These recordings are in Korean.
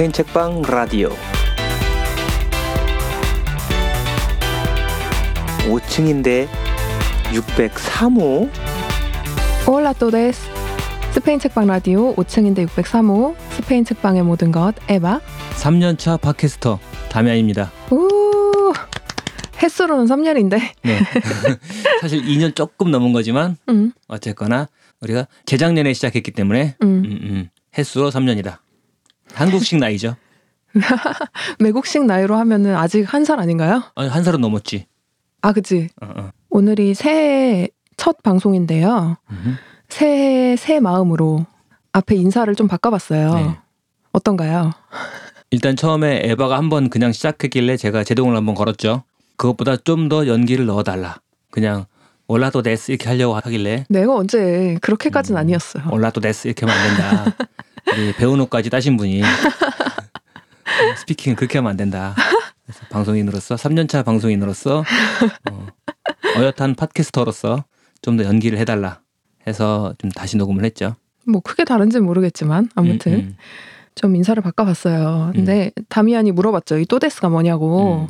스페인 책방 라디오 5층인데 603호 올라 또데스 스페인 책방 라디오 5층인데 603호 스페인 책방의 모든 것 에바 3년차 팟캐스터 담양입니다. 우 햇수로는 3년인데 네. 사실 2년 조금 넘은 거지만 음, 어쨌거나 우리가 재작년에 시작했기 때문에 음. 음, 음, 횟수로 3년이다. 한국식 나이죠. 외국식 나이로 하면은 아직 한 살 아닌가요? 아니, 한 살은 넘었지. 아 그치 어, 어. 오늘이 새해 첫 방송인데요 음. 새해 새 마음으로 앞에 인사를 좀 바꿔봤어요 네. 어떤가요? 일단 처음에 에바가 한번 그냥 시작했길래 제가 제동을 한번 걸었죠. 그것보다 좀 더 연기를 넣어달라. 그냥 Hola todes 이렇게 하려고 하길래 내가 언제 그렇게까지는 음, 아니었어요 Hola todes 이렇게 하면 안 된다. 우리 B uno까지 따신 분이 speaking 그렇게 하면 안 된다. 그래서 방송인으로서 3년차 방송인으로서 어, 어엿한 podcaster로서 좀 더 연기를 해달라 해서 좀 다시 녹음을 했죠. 뭐 크게 다른지는 모르겠지만 아무튼 음, 음, 좀 인사를 바꿔봤어요. 근데 다미안이 물어봤죠. 이 todes가 뭐냐고.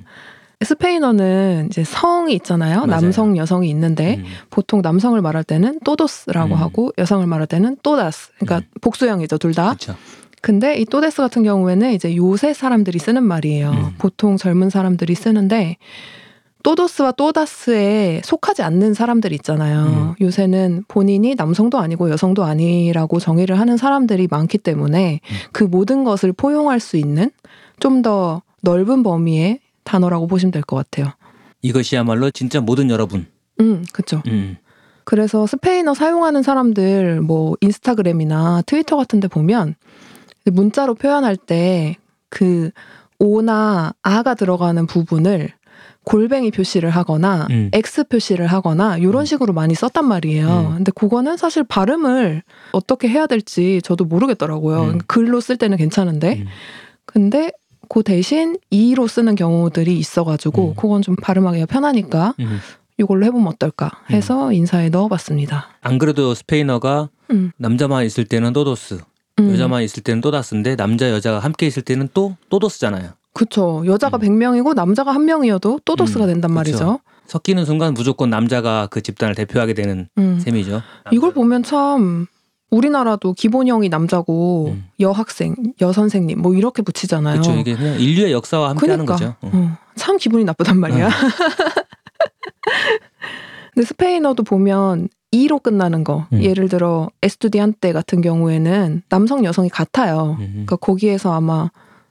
음, 스페인어는 이제 성이 있잖아요. 맞아요. 남성, 여성이 있는데 음. 보통 남성을 말할 때는 또도스라고 음. 하고 여성을 말할 때는 또다스. 그러니까 음. 복수형이죠, 둘 다. 그렇죠. 근데 이 또데스 같은 경우에는 이제 요새 사람들이 쓰는 말이에요. 음. 보통 젊은 사람들이 쓰는데 또도스와 또다스에 속하지 않는 사람들 있잖아요. 음. 요새는 본인이 남성도 아니고 여성도 아니라고 정의를 하는 사람들이 많기 때문에 음. 그 모든 것을 포용할 수 있는 좀 더 넓은 범위의 단어라고 보시면 될 것 같아요. 이것이야말로 진짜 모든 여러분. 음, 그쵸. 음, 그래서 스페인어 사용하는 사람들 뭐 인스타그램이나 트위터 같은 데 보면 문자로 표현할 때 그 오나 아가 들어가는 부분을 골뱅이 표시를 하거나 음. X 표시를 하거나 이런 음. 식으로 많이 썼단 말이에요. 음. 근데 그거는 사실 발음을 어떻게 해야 될지 저도 모르겠더라고요. 음. 글로 쓸 때는 괜찮은데 음. 근데 그 대신 이로 쓰는 경우들이 있어가지고 음. 그건 좀 발음하기가 편하니까 음. 이걸로 해보면 어떨까 해서 인사에 넣어봤습니다. 안 그래도 스페인어가 음. 남자만 있을 때는 또도스, 음. 여자만 있을 때는 또다스인데 남자 여자가 함께 있을 때는 또 또도스잖아요. 그쵸. 여자가 음. 100명이고 남자가 한 명이어도 또도스가 음, 된단 그쵸. 말이죠. 섞이는 순간 무조건 남자가 그 집단을 대표하게 되는 음. 셈이죠. 이걸 보면 참 우리나라도 기본형이 남자고 음. 여학생, 여선생님 뭐 이렇게 붙이잖아요. 그렇죠. 이게 그냥 인류의 역사와 함께하는 그러니까. 거죠. 어. 어, 참 기분이 나쁘단 말이야. 어. 근데 스페인어도 보면 이로 끝나는 거. 음. 예를 들어 에스투디안테 같은 경우에는 남성 여성이 같아요. 음. 그러니까 거기에서 아마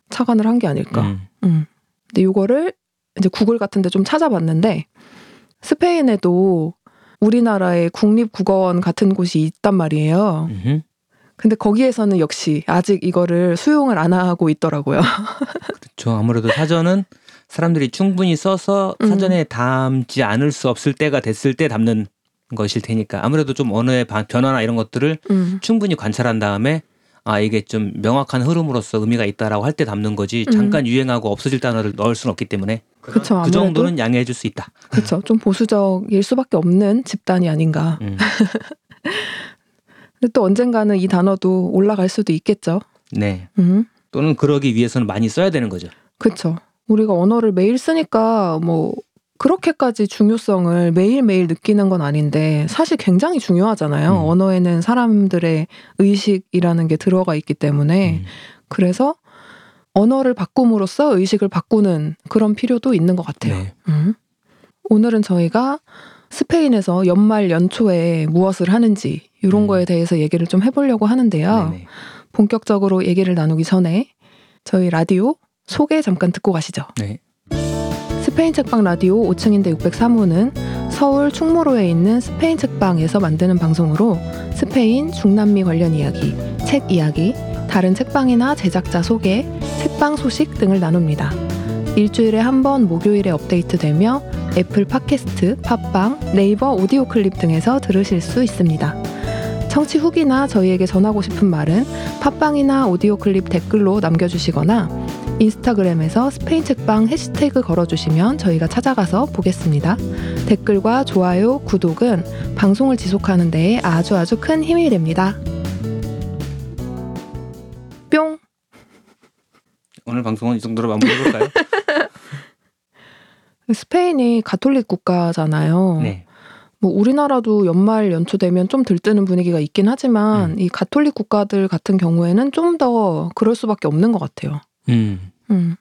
착안을 한 게 아닐까. 음. 음. 근데 이거를 이제 구글 같은 데 좀 찾아봤는데 스페인에도 우리나라의 국립국어원 같은 곳이 있단 말이에요. 근데 거기에서는 역시 아직 이거를 수용을 안 하고 있더라고요. 그렇죠. 아무래도 사전은 사람들이 충분히 써서 음. 사전에 담지 않을 수 없을 때가 됐을 때 담는 것일 테니까 아무래도 좀 언어의 바- 변화나 이런 것들을 음. 충분히 관찰한 다음에 아 이게 좀 명확한 흐름으로서 의미가 있다라고 할 때 담는 거지 음. 잠깐 유행하고 없어질 단어를 넣을 수는 없기 때문에 그쵸, 그. 정도는 양해해 줄 수 있다. 그렇죠. 좀 보수적일 수밖에 없는 집단이 아닌가. 음. 근데 또 언젠가는 이 단어도 올라갈 수도 있겠죠. 네. 음. 또는 그러기 위해서는 많이 써야 되는 거죠. 그렇죠. 우리가 언어를 매일 쓰니까 뭐 그렇게까지 중요성을 매일매일 느끼는 건 아닌데 사실 굉장히 중요하잖아요. 음. 언어에는 사람들의 의식이라는 게 들어가 있기 때문에 음. 그래서 언어를 바꿈으로써 의식을 바꾸는 그런 필요도 있는 것 같아요. 네. 음. 오늘은 저희가 스페인에서 연말 연초에 무엇을 하는지 이런 음. 거에 대해서 얘기를 좀 해보려고 하는데요. 네네. 본격적으로 얘기를 나누기 전에 저희 라디오 소개 잠깐 듣고 가시죠. 네. 스페인 책방 라디오 5층인데 603호는 서울 충무로에 있는 스페인 책방에서 만드는 방송으로 스페인 중남미 관련 이야기, 책 이야기, 다른 책방이나 제작자 소개, 책방 소식 등을 나눕니다. 일주일에 한 번 목요일에 업데이트되며 애플 팟캐스트, 팟빵, 네이버 오디오 클립 등에서 들으실 수 있습니다. 청취 후기나 저희에게 전하고 싶은 말은 팟빵이나 오디오 클립 댓글로 남겨주시거나 인스타그램에서 스페인 책방 해시태그 걸어주시면 저희가 찾아가서 보겠습니다. 댓글과 좋아요, 구독은 방송을 지속하는 데에 아주 아주 큰 힘이 됩니다. 뿅! 오늘 방송은 이 정도로 마무리해볼까요? 스페인이 가톨릭 국가잖아요. 네. 뭐 우리나라도 연말 연초 되면 좀 들뜨는 분위기가 있긴 하지만 음. 이 가톨릭 국가들 같은 경우에는 좀 더 그럴 수밖에 없는 것 같아요. 음. 음.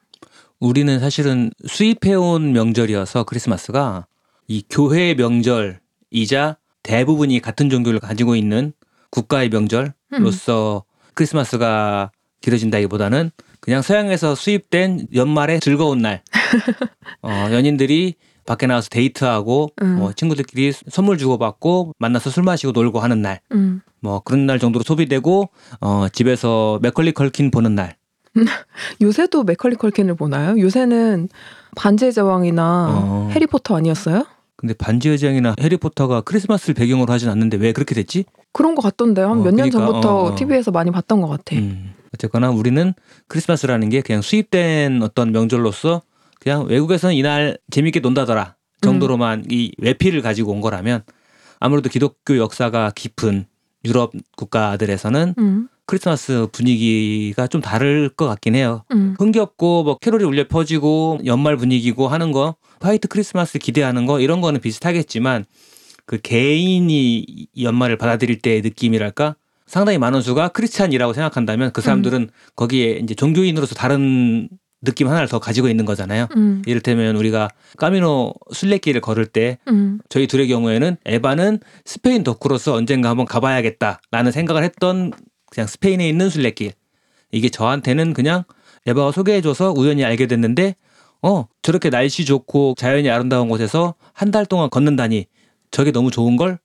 우리는 사실은 수입해온 명절이어서 크리스마스가 이 교회의 명절이자 대부분이 같은 종교를 가지고 있는 국가의 명절로서 크리스마스가 길어진다기보다는 그냥 서양에서 수입된 연말의 즐거운 날. 어, 연인들이 밖에 나가서 데이트하고 음. 뭐 친구들끼리 선물 주고받고 만나서 술 마시고 놀고 하는 날. 음. 뭐 그런 날 정도로 소비되고 어, 집에서 맥컬리 컬킨 보는 날. 요새도 맥컬리 컬킨을 보나요? 요새는 반지의 제왕이나 어. 해리포터 아니었어요? 근데 반지의 제왕이나 해리포터가 크리스마스를 배경으로 하진 않는데 왜 그렇게 됐지? 그런 것 같던데 한 어, 몇년 그러니까, 전부터 어, 어. TV에서 많이 봤던 것 같아. 음. 어쨌거나 우리는 크리스마스라는 게 그냥 수입된 어떤 명절로서 그냥 외국에서는 이날 재밌게 논다더라 정도로만 이 외피를 가지고 온 거라면 아무래도 기독교 역사가 깊은 유럽 국가들에서는 음. 크리스마스 분위기가 좀 다를 것 같긴 해요. 음. 흥겹고 뭐 캐롤이 울려 퍼지고 연말 분위기고 하는 거 화이트 크리스마스 기대하는 거 이런 거는 비슷하겠지만 그 개인이 이 연말을 받아들일 때의 느낌이랄까 상당히 많은 수가 크리스찬이라고 생각한다면 그 사람들은 거기에 이제 종교인으로서 다른 느낌 하나를 더 가지고 있는 거잖아요. 음. 이를테면 우리가 까미노 순례길을 걸을 때 음. 저희 둘의 경우에는 에바는 스페인 덕후로서 언젠가 한번 가봐야겠다라는 생각을 했던 그냥 스페인에 있는 순례길. 이게 저한테는 그냥 에바가 소개해줘서 우연히 알게 됐는데, 어, 저렇게 날씨 좋고 자연이 아름다운 곳에서 한 달 동안 걷는다니 저게 너무 좋은 걸?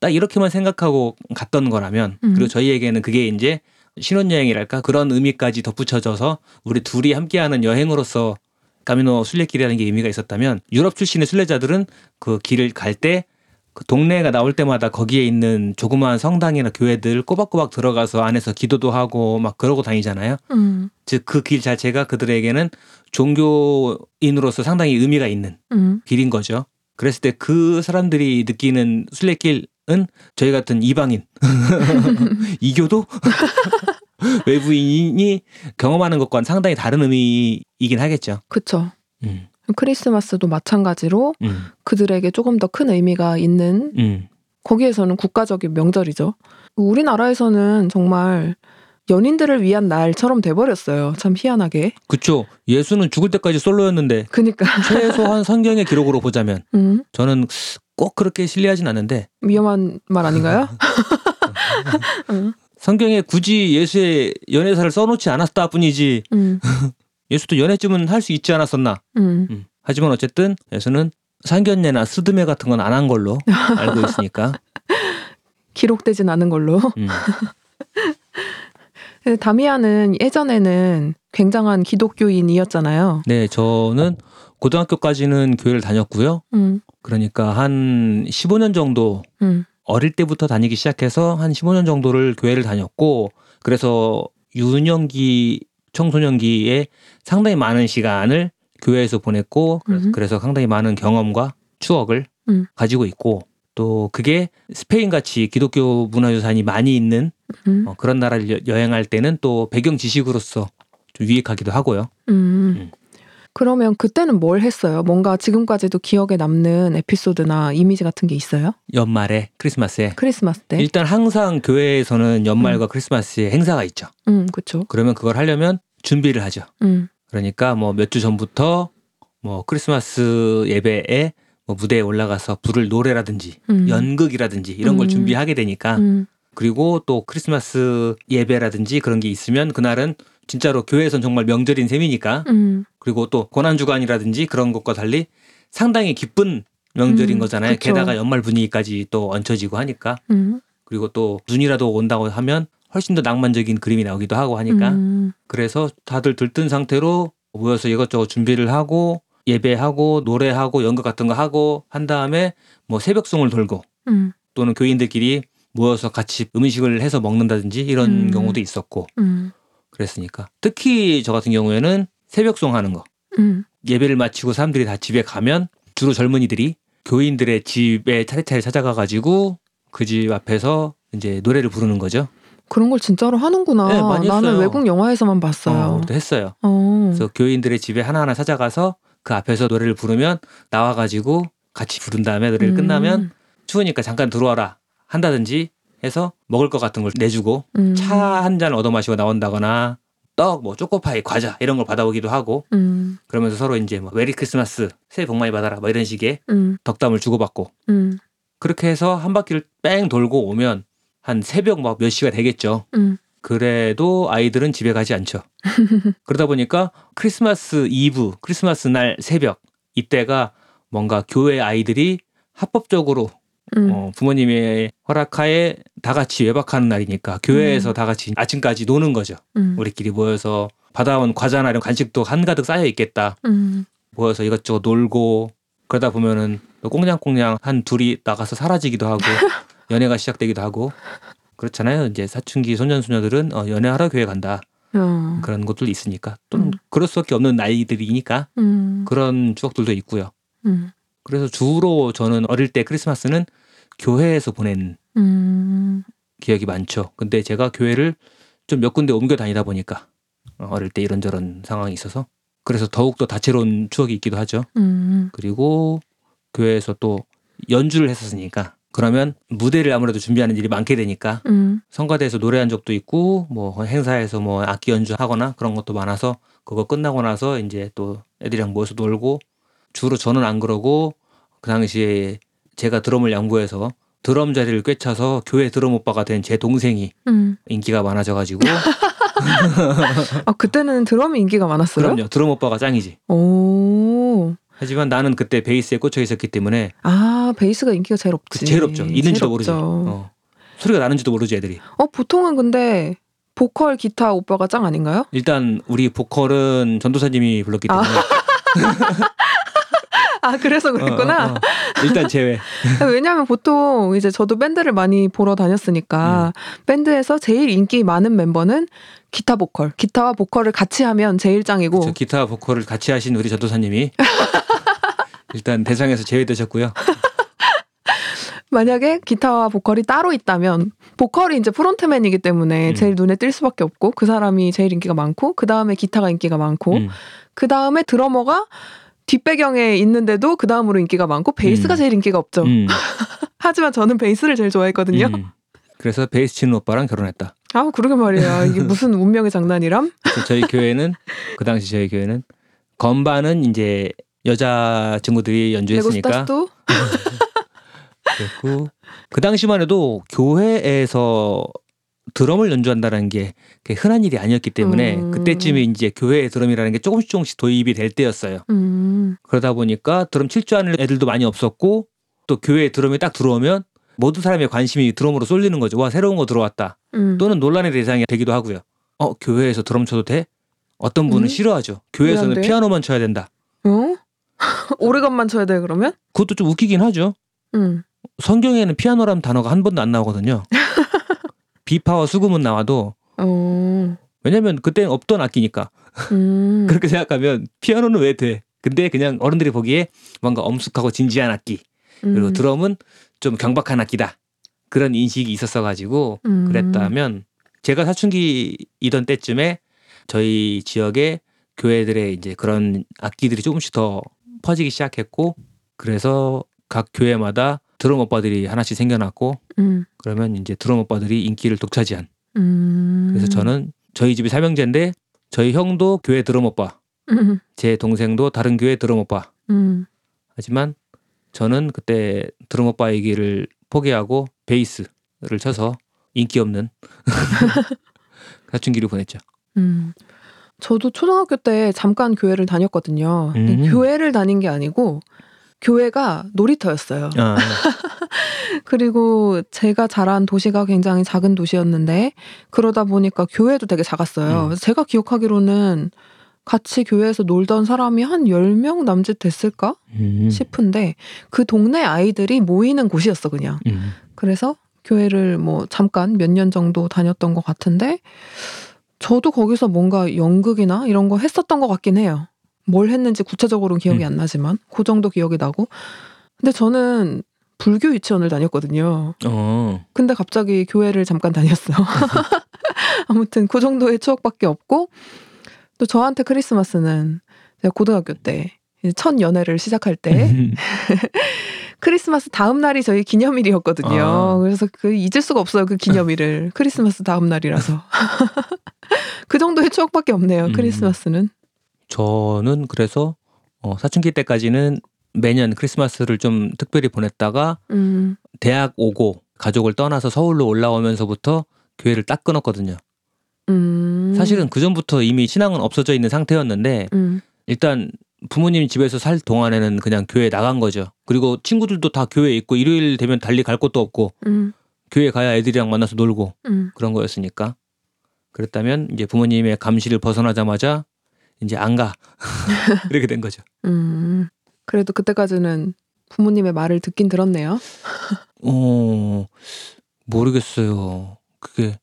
딱 이렇게만 생각하고 갔던 거라면, 음. 그리고 저희에게는 그게 이제 신혼여행이랄까 그런 의미까지 덧붙여져서 우리 둘이 함께하는 여행으로서 까미노 순례길이라는 게 의미가 있었다면 유럽 출신의 순례자들은 그 길을 갈때 그 동네가 나올 때마다 거기에 있는 조그마한 성당이나 교회들 꼬박꼬박 들어가서 안에서 기도도 하고 막 그러고 다니잖아요. 음. 즉그 길 자체가 그들에게는 종교인으로서 상당히 의미가 있는 음. 길인 거죠. 그랬을 때 그 사람들이 느끼는 순례길은 저희 같은 이방인, 이교도 외부인이 경험하는 것과는 상당히 다른 의미이긴 하겠죠. 그쵸. 음, 크리스마스도 마찬가지로 음, 그들에게 조금 더 큰 의미가 있는 음. 거기에서는 국가적인 명절이죠. 우리나라에서는 정말 연인들을 위한 날처럼 돼버렸어요. 참 희한하게. 그쵸. 예수는 죽을 때까지 솔로였는데 그니까, 최소한 성경의 기록으로 보자면 음, 저는 꼭 그렇게 신뢰하진 않는데 위험한 말 아닌가요? 음, 성경에 굳이 예수의 연애사를 써놓지 않았다 뿐이지 음, 예수도 연애쯤은 할 수 있지 않았었나. 음. 음. 하지만 어쨌든 예수는 상견례나 스드메 같은 건 안 한 걸로 알고 있으니까. 기록되진 않은 걸로. 음. 다미아는 예전에는 굉장한 기독교인이었잖아요. 네, 저는 고등학교까지는 교회를 다녔고요. 음, 그러니까 한 15년 정도 음, 어릴 때부터 다니기 시작해서 한 15년 정도를 교회를 다녔고 그래서 유년기 청소년기에 상당히 많은 시간을 교회에서 보냈고 그래서- 음. 그래서 상당히 많은 경험과 추억을 음. 가지고 있고 또 그게 스페인 같이 기독교 문화유산이 많이 있는 음, 어, 그런 나라를 여- 여행할 때는 또 배경 지식으로서 좀 유익하기도 하고요. 음. 음. 그러면 그때는 뭘 했어요? 뭔가 지금까지도 기억에 남는 에피소드나 이미지 같은 게 있어요? 연말에 크리스마스에 크리스마스 때? 일단 항상 교회에서는 연말과 크리스마스에 행사가 있죠. 음, 그쵸. 그러면 그걸 하려면 준비를 하죠. 음, 그러니까 뭐 몇 주 전부터 뭐 크리스마스 예배에 뭐 무대에 올라가서 부를 노래라든지 음. 연극이라든지 이런 걸 음. 준비하게 되니까 음, 그리고 또 크리스마스 예배라든지 그런 게 있으면 그날은 진짜로 교회에선 정말 명절인 셈이니까. 음, 그리고 또 고난 주간이라든지 그런 것과 달리 상당히 기쁜 명절인 음, 거잖아요. 그쵸. 게다가 연말 분위기까지 또 얹혀지고 하니까. 음, 그리고 또 눈이라도 온다고 하면 훨씬 더 낭만적인 그림이 나오기도 하고 하니까. 음, 그래서 다들 들뜬 상태로 모여서 이것저것 준비를 하고 예배하고 노래하고 연극 같은 거 하고 한 다음에 뭐 새벽송을 돌고 음, 또는 교인들끼리 모여서 같이 음식을 해서 먹는다든지 이런 음. 경우도 있었고. 음, 그랬으니까 특히 저 같은 경우에는 새벽송 하는 거 음, 예배를 마치고 사람들이 다 집에 가면 주로 젊은이들이 교인들의 집에 차례차례 찾아가 가지고 그 집 앞에서 이제 노래를 부르는 거죠. 그런 걸 진짜로 하는구나. 네, 많이 나는 했어요. 외국 영화에서만 어, 봤어요. 우리도 했어요. 어. 그래서 교인들의 집에 하나하나 찾아가서 그 앞에서 노래를 부르면 나와가지고 같이 부른 다음에 노래를 음. 끝나면 추우니까 잠깐 들어와라 한다든지 해서 먹을 것 같은 걸 내주고 음. 차한 잔 얻어 마시고 나온다거나 떡, 뭐 초코파이, 과자 이런 걸 받아오기도 하고 음. 그러면서 서로 이제 뭐 Merry Christmas, 새해 복 많이 받아라 뭐 이런 식의 음. 덕담을 주고받고 음. 그렇게 해서 한 바퀴를 뺑 돌고 오면 한 새벽 막 몇 시가 되겠죠. 음. 그래도 아이들은 집에 가지 않죠. 그러다 보니까 크리스마스 이브, 크리스마스 날 새벽 이때가 뭔가 교회 아이들이 합법적으로 음. 어, 부모님의 허락하에 다 같이 외박하는 날이니까 교회에서 음. 다 같이 아침까지 노는 거죠. 음. 우리끼리 모여서 받아온 과자나 이런 간식도 한가득 쌓여 있겠다. 음. 모여서 이것저것 놀고 그러다 보면은 또 꽁냥꽁냥 한 둘이 나가서 사라지기도 하고 연애가 시작되기도 하고 그렇잖아요. 이제 사춘기 소년 소녀들은 어, 연애하러 교회 간다 어. 그런 것들도 있으니까 또 음. 그럴 수밖에 없는 나이들이니까 음. 그런 추억들도 있고요. 음. 그래서 주로 저는 어릴 때 크리스마스는 교회에서 보낸 음. 기억이 많죠. 근데 제가 교회를 좀 몇 군데 옮겨 다니다 보니까 어, 어릴 때 이런저런 상황이 있어서 그래서 더욱 더 다채로운 추억이 있기도 하죠. 음. 그리고 교회에서 또 연주를 했었으니까 그러면 무대를 아무래도 준비하는 일이 많게 되니까 음. 성가대에서 노래한 적도 있고 뭐 행사에서 뭐 악기 연주하거나 그런 것도 많아서 그거 끝나고 나서 이제 또 애들이랑 모여서 놀고 주로 저는 안 그러고 그 당시에 제가 드럼을 양보해서 드럼 자리를 꿰차서 교회 드럼 오빠가 된 제 동생이 음. 인기가 많아져가지고 아 그때는 드럼이 인기가 많았어요? 그럼요 드럼 오빠가 짱이지 오. 하지만 나는 그때 베이스에 꽂혀 있었기 때문에 아 베이스가 인기가 제일 없지. 그 제일 없죠 있는지도 제일 모르지. 어. 소리가 나는지도 모르지 애들이 어 보통은 근데 보컬 기타 오빠가 짱 아닌가요? 일단 우리 보컬은 전도사님이 불렀기 아. 때문에 아 그래서 그랬구나. 어, 어, 어. 일단 제외 왜냐하면 보통 이제 저도 밴드를 많이 보러 다녔으니까 음. 밴드에서 제일 인기 많은 멤버는 기타 보컬, 기타와 보컬을 같이 하면 제일 짱이고 저 기타 보컬을 같이 하신 우리 전도사님이 일단 대상에서 제외되셨고요. 만약에 기타와 보컬이 따로 있다면 보컬이 이제 프론트맨이기 때문에 음. 제일 눈에 띌 수밖에 없고 그 사람이 제일 인기가 많고 그 다음에 기타가 인기가 많고 음. 그 다음에 드러머가 뒷배경에 있는데도 그 다음으로 인기가 많고 베이스가 음. 제일 인기가 없죠. 음. 하지만 저는 베이스를 제일 좋아했거든요. 음. 그래서 베이스 치는 오빠랑 결혼했다. 아 그러게 말이야. 이게 무슨 운명의 장난이람? 저희 교회는 그 당시 저희 교회는 건반은 이제 여자 친구들이 연주했으니까 그랬고 그 당시만 해도 교회에서 드럼을 연주한다는 게 흔한 일이 아니었기 때문에 음. 그때쯤에 이제 교회에 드럼이라는 게 조금씩 조금씩 도입이 될 때였어요. 음, 그러다 보니까 드럼 칠 줄 아는 애들도 많이 없었고 또 교회에 드럼이 딱 들어오면 모든 사람의 관심이 드럼으로 쏠리는 거죠. 와 새로운 거 들어왔다. 음. 또는 논란의 대상이 되기도 하고요. 어 교회에서 드럼 쳐도 돼? 어떤 분은 음? 싫어하죠. 왜 교회에서는 안 돼? 피아노만 쳐야 된다. 어? 오르간만 쳐야 돼 그러면? 그것도 좀 웃기긴 하죠. 음. 성경에는 피아노라는 단어가 한 번도 안 나오거든요. 비파와 수금은 나와도 어. 왜냐면 그때 없던 악기니까 음. 그렇게 생각하면 피아노는 왜 돼? 근데 그냥 어른들이 보기에 뭔가 엄숙하고 진지한 악기 그리고 음. 드럼은 좀 경박한 악기다 그런 인식이 있었어 가지고 음. 그랬다면 제가 사춘기이던 때쯤에 저희 지역에 교회들의 이제 그런 악기들이 조금씩 더 퍼지기 시작했고 그래서 각 교회마다 드럼 오빠들이 하나씩 생겨났고 음. 그러면 이제 드럼 오빠들이 인기를 독차지한 음. 그래서 저는 저희 집이 삼형제인데 저희 형도 교회 드럼 오빠 음. 제 동생도 다른 교회 드럼 오빠 음. 하지만 저는 그때 드럼 오빠 얘기를 포기하고 베이스를 쳐서 인기 없는 사춘기를 보냈죠. 음. 저도 초등학교 때 잠깐 교회를 다녔거든요. 음. 교회를 다닌 게 아니고 교회가 놀이터였어요. 아, 그리고 제가 자란 도시가 굉장히 작은 도시였는데 그러다 보니까 교회도 되게 작았어요. 음. 제가 기억하기로는 같이 교회에서 놀던 사람이 한 10명 남짓 됐을까 음, 싶은데 그 동네 아이들이 모이는 곳이었어 그냥. 음. 그래서 교회를 뭐 잠깐 몇 년 정도 다녔던 것 같은데 저도 거기서 뭔가 연극이나 이런 거 했었던 것 같긴 해요. 뭘 했는지 구체적으로는 기억이 음. 안 나지만 그 정도 기억이 나고. 근데 저는 불교 유치원을 다녔거든요. 어. 근데 갑자기 교회를 잠깐 다녔어. 아무튼 그 정도의 추억밖에 없고 또 저한테 크리스마스는 제가 고등학교 때 첫 연애를 시작할 때 크리스마스 다음 날이 저희 기념일이었거든요. 아. 그래서 그 잊을 수가 없어요. 그 기념일을 크리스마스 다음 날이라서 그 정도의 추억밖에 없네요. 음. 크리스마스는. 저는 그래서 어, 사춘기 때까지는 매년 크리스마스를 좀 특별히 보냈다가 음, 대학 오고 가족을 떠나서 서울로 올라오면서부터 교회를 딱 끊었거든요. 음, 사실은 그 전부터 이미 신앙은 없어져 있는 상태였는데 음, 일단 부모님 집에서 살 동안에는 그냥 교회 나간 거죠. 그리고 친구들도 다 교회에 있고 일요일 되면 달리 갈 곳도 없고 음, 교회 가야 애들이랑 만나서 놀고 음, 그런 거였으니까. 그랬다면 이제 부모님의 감시를 벗어나자마자 이제 안 가. 이렇게 된 거죠. 음. 그래도 그때까지는 부모님의 말을 듣긴 들었네요. 어, 모르겠어요. 그게,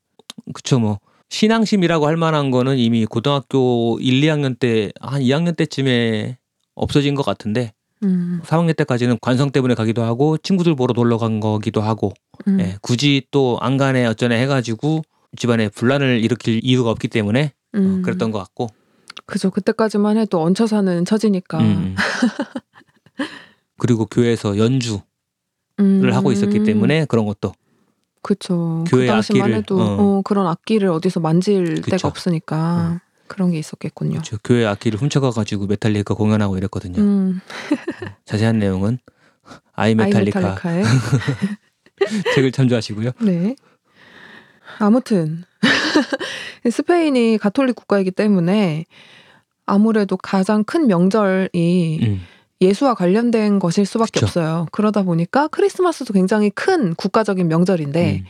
그쵸, 뭐. 신앙심이라고 할 만한 거는 이미 고등학교 1, 2학년 때, 한 2학년 때쯤에 없어진 것 같은데, 음, 3학년 때까지는 관성 때문에 가기도 하고, 친구들 보러 놀러 간 거기도 하고, 음, 예, 굳이 또 안 가네 어쩌네 해가지고, 집안에 분란을 일으킬 이유가 없기 때문에, 어, 음. 그랬던 것 같고, 그죠. 그때까지만 해도 얹혀 사는 처지니까. 음. 그리고 교회에서 연주를 음. 하고 있었기 때문에 그런 것도 그쵸. 교회 그 당시만 악기를, 해도 어. 어, 그런 악기를 어디서 만질 그쵸. 데가 없으니까 그런 게 있었겠군요. 저 교회 악기를 훔쳐가가지고 메탈리카 공연하고 이랬거든요. 음, 자세한 내용은 아이 메탈리카 아이메탈리카의 책을 참조하시고요. 네. 아무튼 스페인이 가톨릭 국가이기 때문에 아무래도 가장 큰 명절이 음, 예수와 관련된 것일 수밖에 그쵸. 없어요. 그러다 보니까 크리스마스도 굉장히 큰 국가적인 명절인데 음,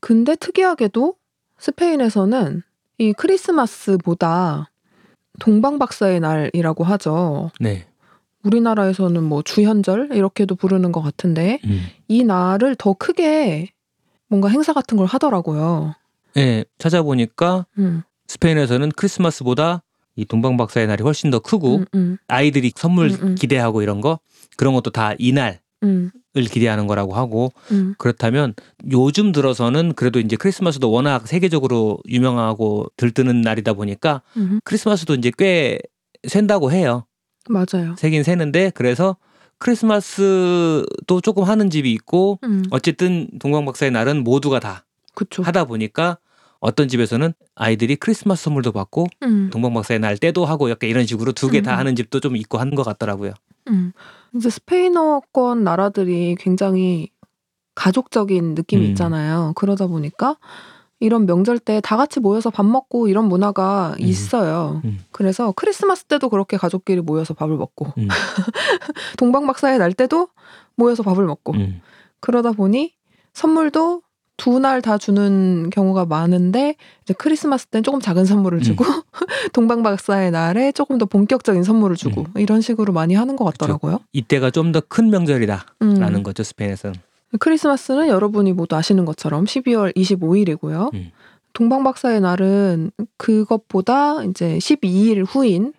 근데 특이하게도 스페인에서는 이 크리스마스보다 동방박사의 날이라고 하죠. 네. 우리나라에서는 뭐 주현절 이렇게도 부르는 것 같은데 음. 이 날을 더 크게 뭔가 행사 같은 걸 하더라고요. 네, 찾아보니까 음, 스페인에서는 크리스마스보다 이 동방 박사의 날이 훨씬 더 크고 음, 음, 아이들이 선물 음, 음. 기대하고 이런 거 그런 것도 다 이날을 음, 기대하는 거라고 하고 음, 그렇다면 요즘 들어서는 그래도 이제 크리스마스도 워낙 세계적으로 유명하고 들뜨는 날이다 보니까 음. 크리스마스도 이제 꽤 샌다고 해요. 맞아요. 세긴 세는데 그래서 크리스마스도 조금 하는 집이 있고 음, 어쨌든 동방박사의 날은 모두가 다 그쵸. 하다 보니까 어떤 집에서는 아이들이 크리스마스 선물도 받고 음, 동방 박사의 날 때도 하고 약간 이런 식으로 두 개다 음. 하는 집도 좀 있고 하는 것 같더라고요. 음. 이제 스페인어권 나라들이 굉장히 가족적인 느낌이 음. 있잖아요. 그러다 보니까 이런 명절 때 다 같이 모여서 밥 먹고 이런 문화가 음. 있어요. 음. 그래서 크리스마스 때도 그렇게 가족끼리 모여서 밥을 먹고 음. 동방박사의 날 때도 모여서 밥을 먹고 음. 그러다 보니 선물도 두 날 다 주는 경우가 많은데 이제 크리스마스 때는 조금 작은 선물을 음. 주고 동방박사의 날에 조금 더 본격적인 선물을 주고 음. 이런 식으로 많이 하는 것 같더라고요. 이때가 좀 더 큰 명절이다라는 음. 거죠 스페인에서는. 크리스마스는 여러분이 모두 아시는 것처럼 12월 25일이고요. 음. 동방박사의 날은 그것보다 이제 12일 후인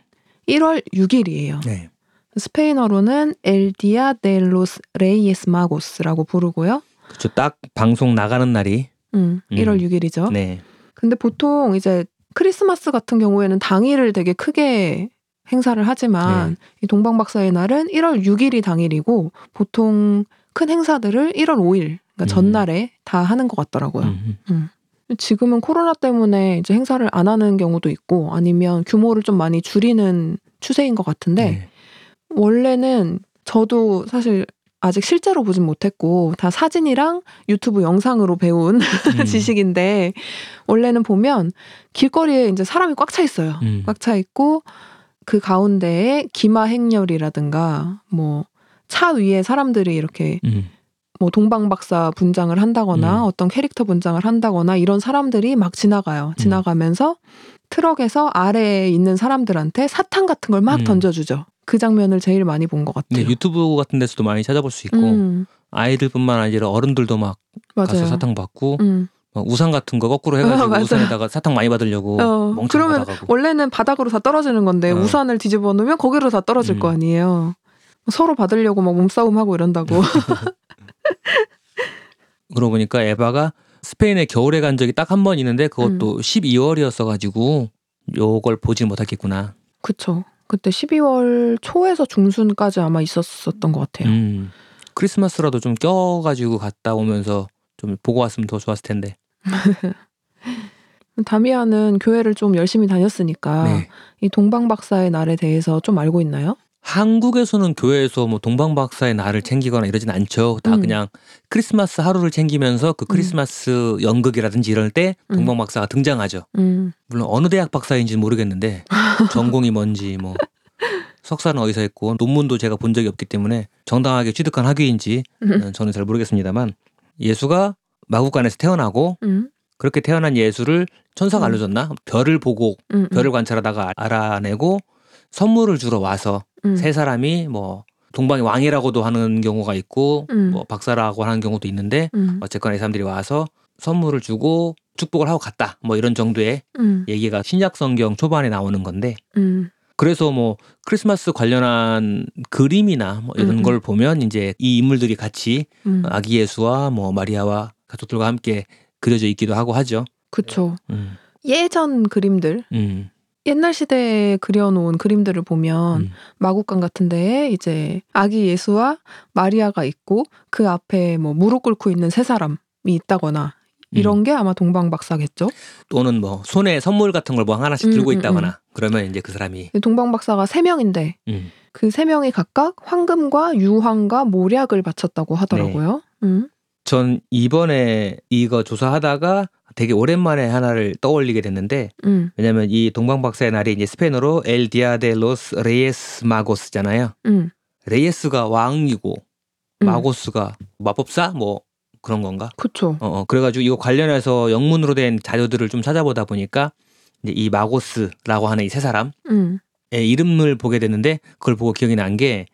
1월 6일이에요. 네. 스페인어로는 El Día de los Reyes Magos라고 부르고요. 그렇죠. 딱 방송 나가는 날이 음, 음. 1월 6일이죠. 네. 근데 보통 이제 크리스마스 같은 경우에는 당일을 되게 크게 행사를 하지만 네. 이 동방박사의 날은 1월 6일이 당일이고 보통 큰 행사들을 1월 5일 그러니까 음. 전날에 다 하는 것 같더라고요. 음. 지금은 코로나 때문에 이제 행사를 안 하는 경우도 있고 아니면 규모를 좀 많이 줄이는 추세인 것 같은데 네. 원래는 저도 사실 아직 실제로 보진 못했고 다 사진이랑 유튜브 영상으로 배운 음. 지식인데 원래는 보면 길거리에 이제 사람이 꽉 차 있어요. 음. 꽉차 있고 그 가운데에 기마 행렬이라든가 뭐 차 위에 사람들이 이렇게 음. 뭐 동방박사 분장을 한다거나 음. 어떤 캐릭터 분장을 한다거나 이런 사람들이 막 지나가요. 지나가면서 트럭에서 아래에 있는 사람들한테 사탕 같은 걸막 음. 던져주죠. 그 장면을 제일 많이 본 것 같아요. 네, 유튜브 같은 데서도 많이 찾아볼 수 있고 음, 아이들뿐만 아니라 어른들도 막 가서 맞아요. 사탕 받고 음. 막 우산 같은 거 거꾸로 해가지고 어. 우산에다가 사탕 많이 받으려고 어, 멍청 그러면 받아가고 원래는 바닥으로 다 떨어지는 건데 어. 우산을 뒤집어 놓으면 거기로 다 떨어질 음. 거 아니에요. 서로 받으려고 막 몸싸움 하고 이런다고. 그러고 보니까 에바가 스페인에 겨울에 간 적이 딱 한 번 있는데 그것도 12월이었어 가지고 요걸 보지 못했겠구나. 그쵸. 그때 12월 초에서 중순까지 아마 있었었던 것 같아요. 음. 크리스마스라도 좀 껴가지고 갔다 오면서 좀 보고 왔으면 더 좋았을 텐데. 다미아는 교회를 좀 열심히 다녔으니까 네. 이 동방박사의 날에 대해서 좀 알고 있나요? 한국에서는 교회에서 뭐 동방박사의 날을 챙기거나 이러진 않죠. 다 음. 그냥 크리스마스 하루를 챙기면서 그 크리스마스 연극이라든지 이럴 때 음. 동방박사가 등장하죠. 음, 물론 어느 대학 박사인지는 모르겠는데 전공이 뭔지 뭐 석사는 어디서 했고 논문도 제가 본 적이 없기 때문에 정당하게 취득한 학위인지 음, 저는 잘 모르겠습니다만 예수가 마국간에서 태어나고 음, 그렇게 태어난 예수를 천사가 음. 알려줬나 별을 보고 음, 별을 관찰하다가 알아내고 선물을 주러 와서 음, 세 사람이 뭐 동방의 왕이라고도 하는 경우가 있고 음. 뭐 박사라고 하는 경우도 있는데 음, 어쨌거나 이 사람들이 와서 선물을 주고 축복을 하고 갔다 뭐 이런 정도의 음, 얘기가 신약 성경 초반에 나오는 건데 음, 그래서 뭐 크리스마스 관련한 그림이나 뭐 이런 음, 음. 걸 보면 이제 이 인물들이 같이 음. 아기 예수와 뭐 마리아와 가족들과 함께 그려져 있기도 하고 하죠. 음, 예전 그림들, 음, 옛날 시대에 그려놓은 그림들을 보면 음. 마국간 같은 데에 이제 아기 예수와 마리아가 있고 그 앞에 뭐 무릎 꿇고 있는 세 사람이 있다거나 이런 게 아마 동방박사겠죠. 또는 뭐 손에 선물 같은 걸 뭐 하나씩 음, 들고 음, 있다거나 그러면 이제 그 사람이 동방박사가 세 명인데 음, 그세 명이 각각 황금과 유황과 모략을 바쳤다고 하더라고요. 네. 음. 전 이번에 이거 조사하다가 되게 오랜만에 하나를 떠올리게 됐는데 음, 왜냐면 이 동방박사의 날이 이제 스페인어로 El Día de los Reyes Magos잖아요. 음, Reyes가 왕이고 음. Magos가 마법사 뭐 그런 건가? 그쵸. 어, 어, 그래가지고 이거 관련해서 영문으로 된 자료들을 좀 찾아보다 보니까 이제 이 Magos라고 하는 이 세 사람의 음, 이름을 보게 됐는데 그걸 보고 기억이 난 게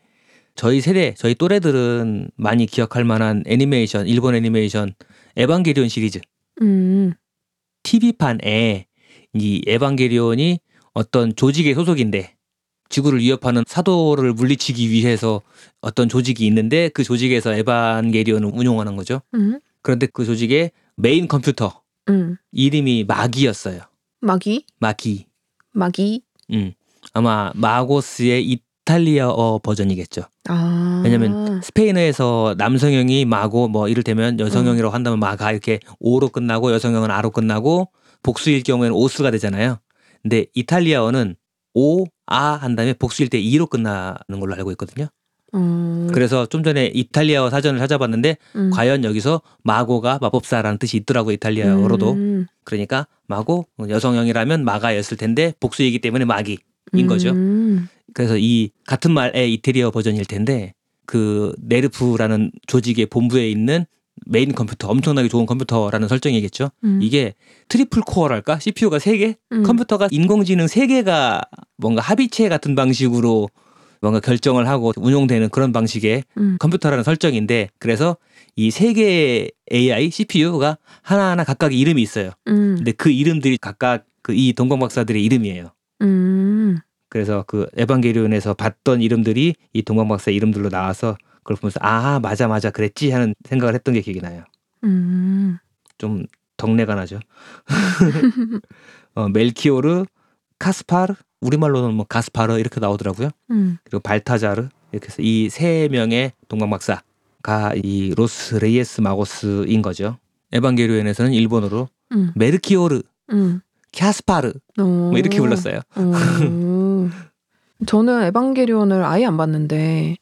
저희 세대, 저희 또래들은 많이 기억할 만한 애니메이션, 일본 애니메이션 에반게리온 시리즈 음, TV판에 이 에반게리온이 어떤 조직의 소속인데 지구를 위협하는 사도를 물리치기 위해서 어떤 조직이 있는데 그 조직에서 에반게리온을 운용하는 거죠. 음, 그런데 그 조직의 메인 컴퓨터 음. 이름이 마기였어요. 마기, 마기. 마기. 음. 아마 Magos의 이탈리아어 버전이겠죠. 아, 왜냐면 스페인어에서 남성형이 마고 뭐 이를테면 여성형이라고 한다면 마가 이렇게 오로 끝나고 여성형은 아로 끝나고 복수일 경우에는 오스가 되잖아요. 근데 이탈리아어는 오, 아 한 다음에 복수일 때 이로 끝나는 걸로 알고 있거든요. 음, 그래서 좀 전에 이탈리아어 사전을 찾아봤는데 음. 과연 여기서 마고가 마법사라는 뜻이 있더라고 이탈리아어로도. 음, 그러니까 마고 여성형이라면 마가였을 텐데 복수이기 때문에 마기인 거죠. 음, 그래서 이 같은 말의 이태리어 버전일 텐데 그 네르프라는 조직의 본부에 있는 메인 컴퓨터 엄청나게 좋은 컴퓨터라는 설정이겠죠. 음, 이게 triple core랄까? CPU가 3개? 음. 컴퓨터가 인공지능 3개가 뭔가 합의체 같은 방식으로 뭔가 결정을 하고 운용되는 그런 방식의 음, 컴퓨터라는 설정인데 그래서 이 세 개의 AI CPU가 하나하나 각각의 이름이 있어요. 음, 근데 그 이름들이 각각 그 이 동방박사들의 이름이에요. 음, 그래서 그 에반게리온에서 봤던 이름들이 이 동방박사의 이름들로 나와서 그걸 보면서 아 맞아 맞아 그랬지 하는 생각을 했던 게 기억이 나요. 음, 좀 덕내가 나죠. 어, 멜키오르, 카스파르, 우리말로는 뭐 가스파르 이렇게 나오더라고요. 음, 그리고 발타자르 이렇게 해서 이 세 명의 동방박사가 이 los Reyes Magos인 거죠. 에반게리온에서는 일본어로 음, 메르키오르, 음. 카스파르 뭐 이렇게 불렀어요. 오. 저는 에반게리온을 아예 안 봤는데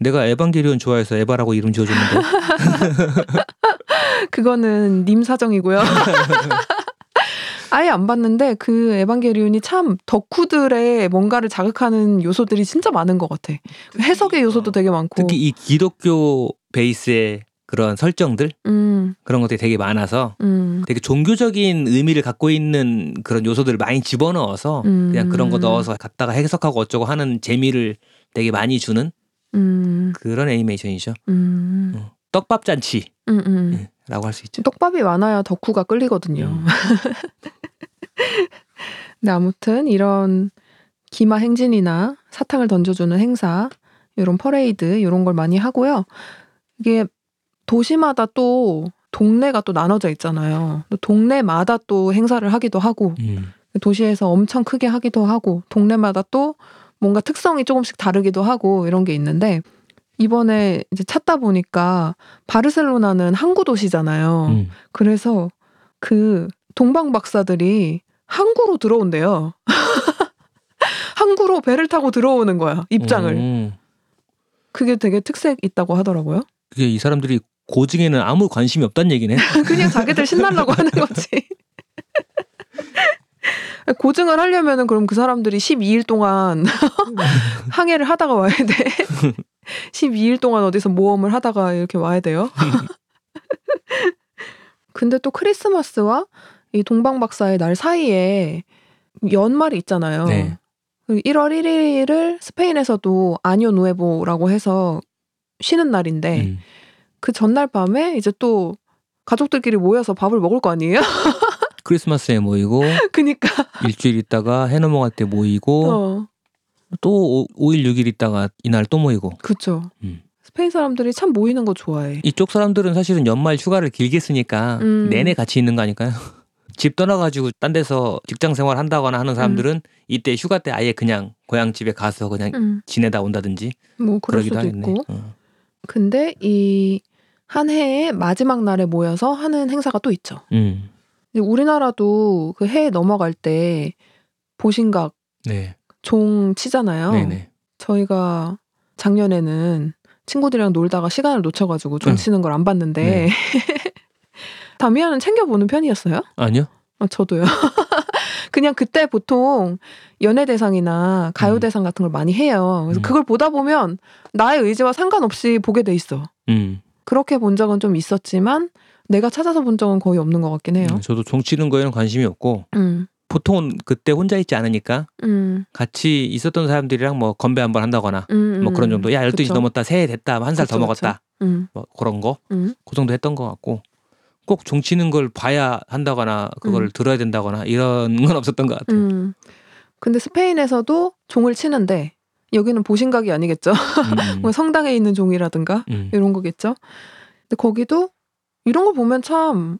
내가 에반게리온 좋아해서 에바라고 이름 지어줬는데 그거는 님 사정이고요. 아예 안 봤는데 그 에반게리온이 참 덕후들의 뭔가를 자극하는 요소들이 진짜 많은 것 같아. 해석의 요소도 되게 많고. 특히 이 기독교 베이스의 그런 설정들 음, 그런 것들이 되게 많아서 음, 되게 종교적인 의미를 갖고 있는 그런 요소들을 많이 집어넣어서 음. 그냥 그런 거 넣어서 갖다가 해석하고 어쩌고 하는 재미를 되게 많이 주는 음, 그런 애니메이션이죠. 음, 어. 떡밥 잔치라고 음, 음. 할수 있죠. 떡밥이 많아야 덕후가 끌리거든요. 음. 근데 아무튼 이런 기마 행진이나 사탕을 던져주는 행사, 이런 퍼레이드 이런 걸 많이 하고요. 이게 도시마다 또 동네가 또 나눠져 있잖아요. 또 동네마다 또 행사를 하기도 하고 음. 도시에서 엄청 크게 하기도 하고 동네마다 또 뭔가 특성이 조금씩 다르기도 하고 이런 게 있는데 이번에 이제 찾다 보니까 바르셀로나는 항구 도시잖아요. 음. 그래서 그 동방 박사들이 항구로 들어온대요. 항구로 배를 타고 들어오는 거야 입장을. 음. 그게 되게 특색 있다고 하더라고요. 그게 이 사람들이 고증에는 아무 관심이 없다는 얘기네. 그냥 자기들 신나려고 하는 거지. 고증을 하려면은 그럼 그 사람들이 12일 동안 항해를 하다가 와야 돼. 12일 동안 어디서 모험을 하다가 이렇게 와야 돼요. 근데 또 크리스마스와 이 동방박사의 날 사이에 연말이 있잖아요. 네. 1월 1일을 스페인에서도 아니오 누에보라고 해서 쉬는 날인데 음. 그 전날 밤에 이제 또 가족들끼리 모여서 밥을 먹을 거 아니에요? 크리스마스에 모이고 그니까 일주일 있다가 해 넘어갈 때 모이고 어 또 5 일 6일 있다가 이날 또 모이고 그쵸. 음. 스페인 사람들이 참 모이는 거 좋아해. 이쪽 사람들은 사실은 연말 휴가를 길게 쓰니까 음. 내내 같이 있는 거 아닐까요? 집 떠나가지고 딴 데서 직장 생활 한다거나 하는 사람들은 이때 휴가 때 아예 그냥 고향 집에 가서 그냥 음, 지내다 온다든지 뭐 그럴 그러기도 수도 하겠네. 있고. 어. 근데 이 한 해의 마지막 날에 모여서 하는 행사가 또 있죠. 음. 우리나라도 그해 넘어갈 때 보신각 네. 종 치잖아요. 네네. 저희가 작년에는 친구들이랑 놀다가 시간을 놓쳐가지고 종 응. 치는 걸 안 봤는데 네. 다미아는 챙겨보는 편이었어요? 아니요. 어, 저도요. 그냥 그때 보통 연예 대상이나 가요대상 같은 걸 많이 해요. 그래서 음. 그걸 보다 보면 나의 의지와 상관없이 보게 돼 있어. 음. 그렇게 본 적은 좀 있었지만 내가 찾아서 본 적은 거의 없는 것 같긴 해요. 음, 저도 종 치 는 거에는 관심이 없고 음, 보통은 그때 혼자 있지 않으니까 음, 같이 있었던 사람들이랑 뭐 건배 한번 한다거나 음, 뭐 그런 정도. 야 12시 그쵸. 넘었다. 새해 됐다. 한 살 더 먹었다. 음, 뭐 그런 거. 음, 그 정도 했던 것 같고 꼭 종치는 걸 봐야 한다거나 그걸 음. 들어야 된다거나 이런 건 없었던 것 같아요. 음. 근데 스페인에서도 종을 치는데 여기는 보신각이 아니겠죠. 음, 뭐 성당에 있는 종이라든가 음. 이런 거겠죠. 근데 거기도 이런 거 보면 참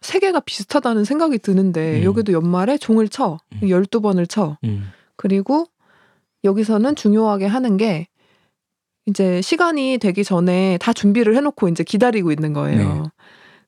세계가 비슷하다는 생각이 드는데 음. 여기도 연말에 종을 쳐. 음. 12번을 쳐. 음. 그리고 여기서는 중요하게 하는 게 이제 시간이 되기 전에 다 준비를 해놓고 이제 기다리고 있는 거예요. 네.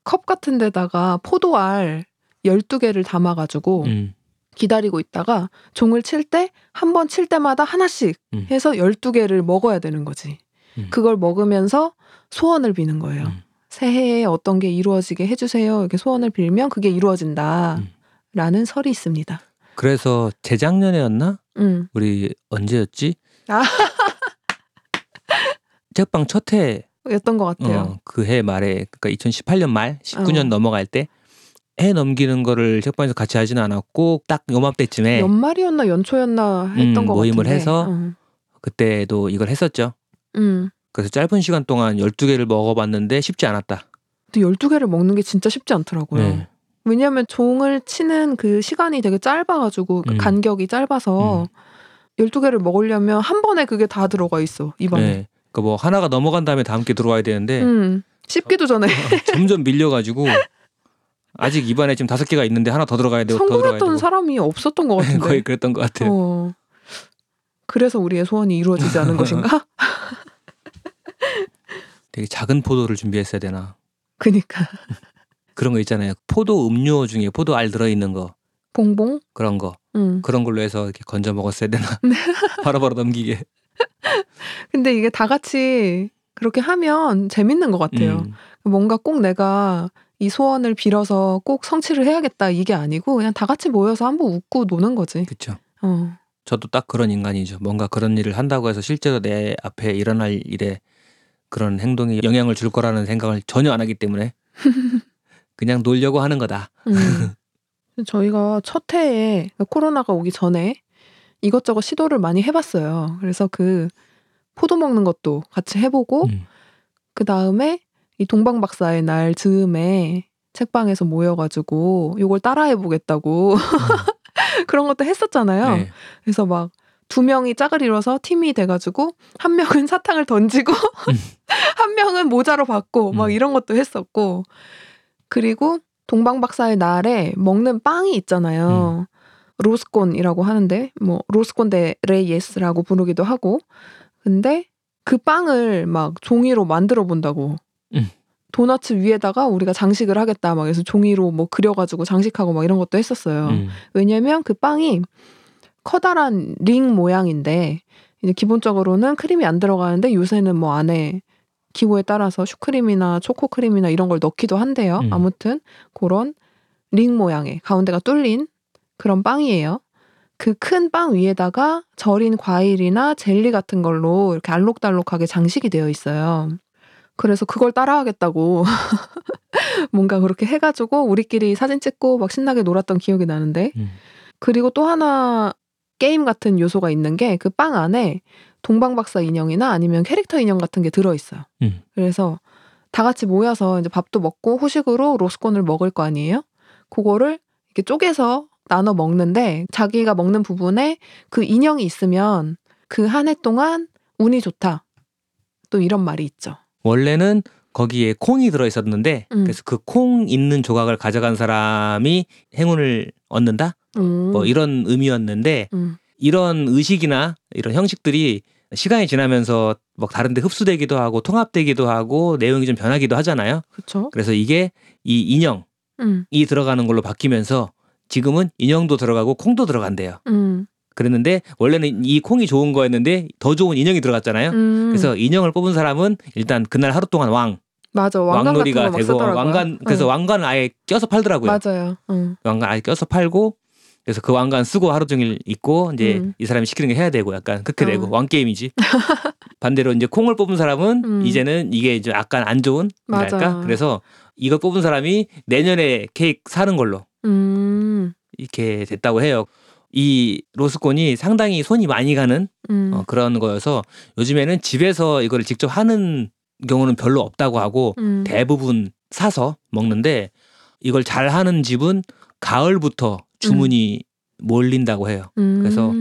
컵 같은 데다가 포도알 12개를 담아가지고 음. 기다리고 있다가 종을 칠 때 한 번 칠 때마다 하나씩 음. 해서 12개를 먹어야 되는 거지. 음. 그걸 먹으면서 소원을 비는 거예요. 음. 새해에 어떤 게 이루어지게 해주세요. 이렇게 소원을 빌면 그게 이루어진다. 음. 라는 설이 있습니다. 그래서 재작년이었나? 음. 우리 언제였지? 아. 책방 첫 해 였던 것 같아요. 어, 그해 말에 그러니까 2018년 말 19년 어. 넘어갈 때 해 넘기는 거를 책방에서 같이 하지는 않았고 딱 요맘때쯤에 연말이었나 연초였나 했던 음, 것 모임을 같은데. 해서 음. 그때도 이걸 했었죠. 음. 그래서 짧은 시간 동안 12개를 먹어봤는데 쉽지 않았다. 근데 12개를 먹는 게 진짜 쉽지 않더라고요. 네. 왜냐하면 종을 치는 그 시간이 되게 짧아가지고 그 음. 간격이 짧아서 12개를 먹으려면 한 번에 그게 다 들어가 있어 입안에. 네. 그뭐 하나가 넘어간 다음에 다음 게 들어와야 되는데 음. 씹기도 전에 점점 밀려가지고 아직 입안에 지금 다섯 개가 있는데 하나 더 들어가야 되고 더 들어가야 되고 성공했던 사람이 없었던 것 같은데. 거의 그랬던 것 같아요. 어. 그래서 우리의 소원이 이루어지지 않은 것인가? 되게 작은 포도를 준비했어야 되나 그니까 그런 거 있잖아요. 포도 음료 중에 포도 알 들어있는 거 봉봉. 그런 거 음. 그런 걸로 해서 이렇게 건져 먹었어야 되나 네. 바로 바로 넘기게. 근데 이게 다 같이 그렇게 하면 재밌는 것 같아요. 음. 뭔가 꼭 내가 이 소원을 빌어서 꼭 성취를 해야겠다 이게 아니고 그냥 다 같이 모여서 한번 웃고 노는 거지. 그렇죠. 어. 저도 딱 그런 인간이죠. 뭔가 그런 일을 한다고 해서 실제로 내 앞에 일어날 일에 그런 행동이 영향을 줄 거라는 생각을 전혀 안 하기 때문에 그냥 놀려고 하는 거다. 음. 저희가 첫 해에 코로나가 오기 전에 이것저것 시도를 많이 해봤어요. 그래서 그 포도 먹는 것도 같이 해보고 음. 그 다음에 이 동방 박사의 날 즈음에 책방에서 모여가지고 요걸 따라해보겠다고 그런 것도 했었잖아요. 네. 그래서 막 두 명이 짝을 이뤄서 팀이 돼가지고 한 명은 사탕을 던지고 한 명은 모자로 받고 막 음. 이런 것도 했었고 그리고 동방 박사의 날에 먹는 빵이 있잖아요. roscón이라고 하는데 뭐 roscón de Reyes라고 부르기도 하고 근데 그 빵을 막 종이로 만들어 본다고 음. 도너츠 위에다가 우리가 장식을 하겠다 막 그래서 종이로 뭐 그려가지고 장식하고 막 이런 것도 했었어요. 음. 왜냐면 그 빵이 커다란 링 모양인데 이제 기본적으로는 크림이 안 들어가는데 요새는 뭐 안에 기호에 따라서 슈크림이나 초코크림이나 이런 걸 넣기도 한대요. 음. 아무튼 그런 링 모양의 가운데가 뚫린 그런 빵이에요. 그 큰 빵 위에다가 절인 과일이나 젤리 같은 걸로 이렇게 알록달록하게 장식이 되어 있어요. 그래서 그걸 따라하겠다고 뭔가 그렇게 해가지고 우리끼리 사진 찍고 막 신나게 놀았던 기억이 나는데 음. 그리고 또 하나 게임 같은 요소가 있는 게 그 빵 안에 동방박사 인형이나 아니면 캐릭터 인형 같은 게 들어있어요. 음. 그래서 다 같이 모여서 이제 밥도 먹고 후식으로 로스콘을 먹을 거 아니에요? 그거를 이렇게 쪼개서 나눠 먹는데 자기가 먹는 부분에 그 인형이 있으면 그 한 해 동안 운이 좋다. 또 이런 말이 있죠. 원래는 거기에 콩이 들어 있었는데 음. 그래서 그 콩 있는 조각을 가져간 사람이 행운을 얻는다 음. 뭐 이런 의미였는데 음. 이런 의식이나 이런 형식들이 시간이 지나면서 뭐 다른데 흡수되기도 하고 통합되기도 하고 내용이 좀 변하기도 하잖아요. 그쵸? 그래서 이게 이 인형이 음. 들어가는 걸로 바뀌면서 지금은 인형도 들어가고 콩도 들어간대요. 음. 그랬는데 원래는 이 콩이 좋은 거였는데 더 좋은 인형이 들어갔잖아요. 음. 그래서 인형을 뽑은 사람은 일단 그날 하루 동안 왕 맞아. 왕관 거막 되고 쓰더라고요. 왕관 그래서 응. 왕관을 아예 껴서 팔더라고요. 맞아요. 응. 왕관 아예 껴서 팔고 그래서 그 왕관 쓰고 하루 종일 있고 이제 음. 이 사람이 시키는 게 해야 되고 약간 그렇게 되고 어. 왕 게임이지. 반대로 이제 콩을 뽑은 사람은 음. 이제는 이게 이제 약간 안 좋은. 일랄까 그래서 이걸 뽑은 사람이 내년에 케이크 사는 걸로 음. 이렇게 됐다고 해요. 이 로스콘이 상당히 손이 많이 가는 음. 어, 그런 거여서 요즘에는 집에서 이걸 직접 하는 경우는 별로 없다고 하고 음. 대부분 사서 먹는데 이걸 잘 하는 집은 가을부터 주문이 몰린다고 해요. 음. 그래서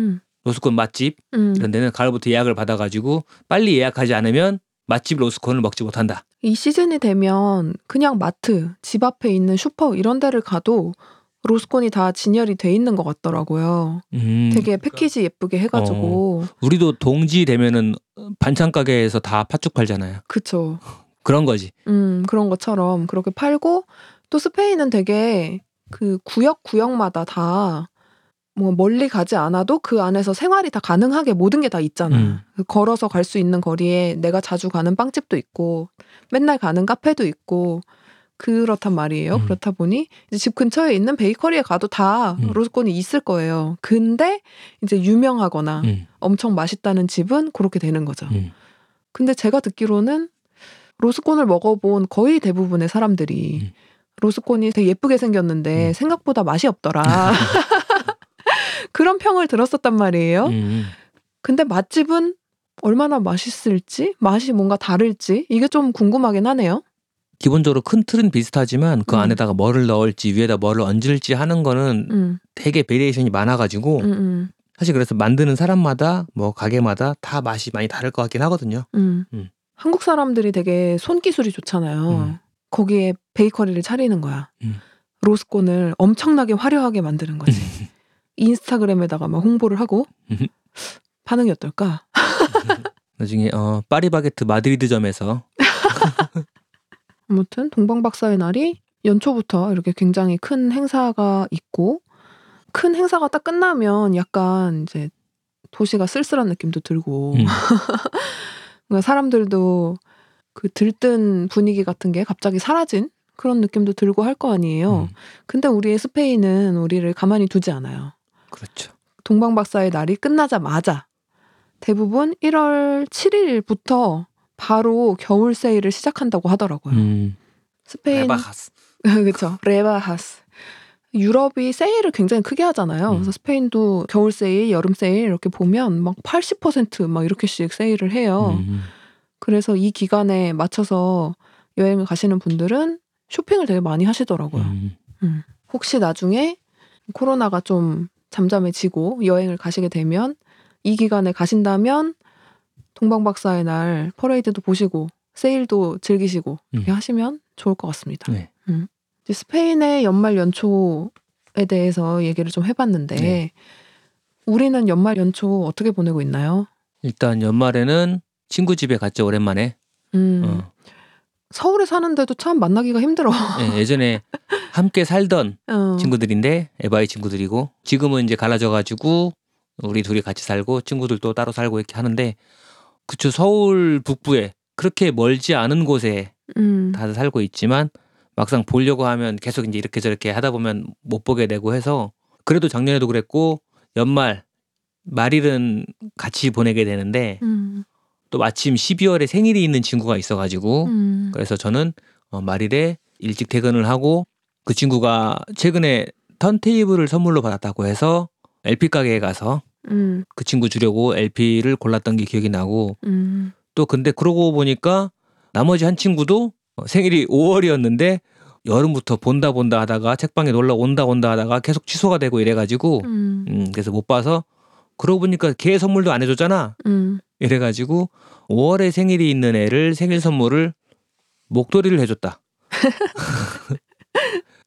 로스콘 맛집 음. 이런 데는 가을부터 예약을 받아가지고 빨리 예약하지 않으면 맛집 로스콘을 먹지 못한다. 이 시즌이 되면 그냥 마트, 집 앞에 있는 슈퍼 이런 데를 가도 로스콘이 다 진열이 돼 있는 것 같더라고요. 음, 되게 패키지 예쁘게 해가지고 우리도 동지 되면은 반찬 가게에서 다 팥죽 팔잖아요. 그쵸. 그런 거지. 음 그런 것처럼 그렇게 팔고 또 스페인은 되게 그 구역 구역마다 다 뭐 멀리 가지 않아도 그 안에서 생활이 다 가능하게 모든 게 다 있잖아. 음. 그 걸어서 갈 수 있는 거리에 내가 자주 가는 빵집도 있고 맨날 가는 카페도 있고 그렇단 말이에요. 음. 그렇다 보니 이제 집 근처에 있는 베이커리에 가도 다 음. 로스콘이 있을 거예요. 근데 이제 유명하거나 음, 엄청 맛있다는 집은 그렇게 되는 거죠. 음. 근데 제가 듣기로는 roscón을 먹어본 거의 대부분의 사람들이 음. roscón이 되게 예쁘게 생겼는데 음. 생각보다 맛이 없더라. 그런 평을 들었었단 말이에요. 음. 근데 맛집은 얼마나 맛있을지, 맛이 뭔가 다를지 이게 좀 궁금하긴 하네요. 기본적으로 큰 틀은 비슷하지만 그 음. 안에다가 뭐를 넣을지 위에다 뭐를 얹을지 하는 거는 음, 되게 variation이 많아가지고 음, 음, 사실 그래서 만드는 사람마다 뭐 가게마다 다 맛이 많이 다를 것 같긴 하거든요. 음. 음. 한국 사람들이 되게 손기술이 좋잖아요. 음. 거기에 베이커리를 차리는 거야. 음. 로스콘을 엄청나게 화려하게 만드는 거지. 인스타그램에다가 막 홍보를 하고 음. 반응이 어떨까? 나중에 어, 파리바게트 마드리드점에서 아무튼 동방박사의 날이 연초부터 이렇게 굉장히 큰 행사가 있고 큰 행사가 딱 끝나면 약간 이제 도시가 쓸쓸한 느낌도 들고 음. 그러니까 사람들도 그 들뜬 분위기 같은 게 갑자기 사라진 그런 느낌도 들고 할 거 아니에요. 음, 근데 우리의 스페인은 우리를 가만히 두지 않아요. 그렇죠. 동방박사의 날이 끝나자마자 대부분 1월 7일부터 바로 겨울 세일을 시작한다고 하더라고요. 음, 스페인 rebajas. 그렇죠. rebajas. 유럽이 세일을 굉장히 크게 하잖아요. 음. 그래서 스페인도 겨울 세일, 여름 세일 이렇게 보면 막 80%막 이렇게씩 세일을 해요. 음, 그래서 이 기간에 맞춰서 여행을 가시는 분들은 쇼핑을 되게 많이 하시더라고요. 음, 혹시 나중에 코로나가 좀 잠잠해지고 여행을 가시게 되면 이 기간에 가신다면 동방박사의 날 퍼레이드도 보시고 세일도 즐기시고 이렇게 음. 하시면 좋을 것 같습니다. 네. 음. 스페인의 연말 연초에 대해서 얘기를 좀 해봤는데 네. 우리는 연말 연초 어떻게 보내고 있나요? 일단 연말에는 친구 집에 갔죠 오랜만에. 음, 어. 서울에 사는데도 참 만나기가 힘들어. 예, 예전에 함께 살던 어. 친구들인데 에바의 친구들이고 지금은 이제 갈라져 가지고 우리 둘이 같이 살고 친구들도 따로 살고 이렇게 하는데 그쵸 서울 북부에 그렇게 멀지 않은 곳에 음, 다들 살고 있지만 막상 보려고 하면 계속 이제 이렇게 저렇게 하다 보면 못 보게 되고 해서 그래도 작년에도 그랬고 연말 말일은 같이 보내게 되는데 음, 또 마침 12월에 생일이 있는 친구가 있어가지고 음, 그래서 저는 어, 말일에 일찍 퇴근을 하고 그 친구가 최근에 턴테이블을 선물로 받았다고 해서 LP 가게에 가서 음, 그 친구 주려고 LP를 골랐던 게 기억이 나고 음. 또 근데 그러고 보니까 나머지 한 친구도 어, 생일이 5월이었는데 여름부터 본다 본다 하다가 책방에 놀러 온다 온다 하다가 계속 취소가 되고 이래가지고 음, 음 그래서 못 봐서 그러고 보니까 걔 선물도 안 해줬잖아 음. 이래가지고 5월에 생일이 있는 애를 생일 선물을 목도리를 해줬다.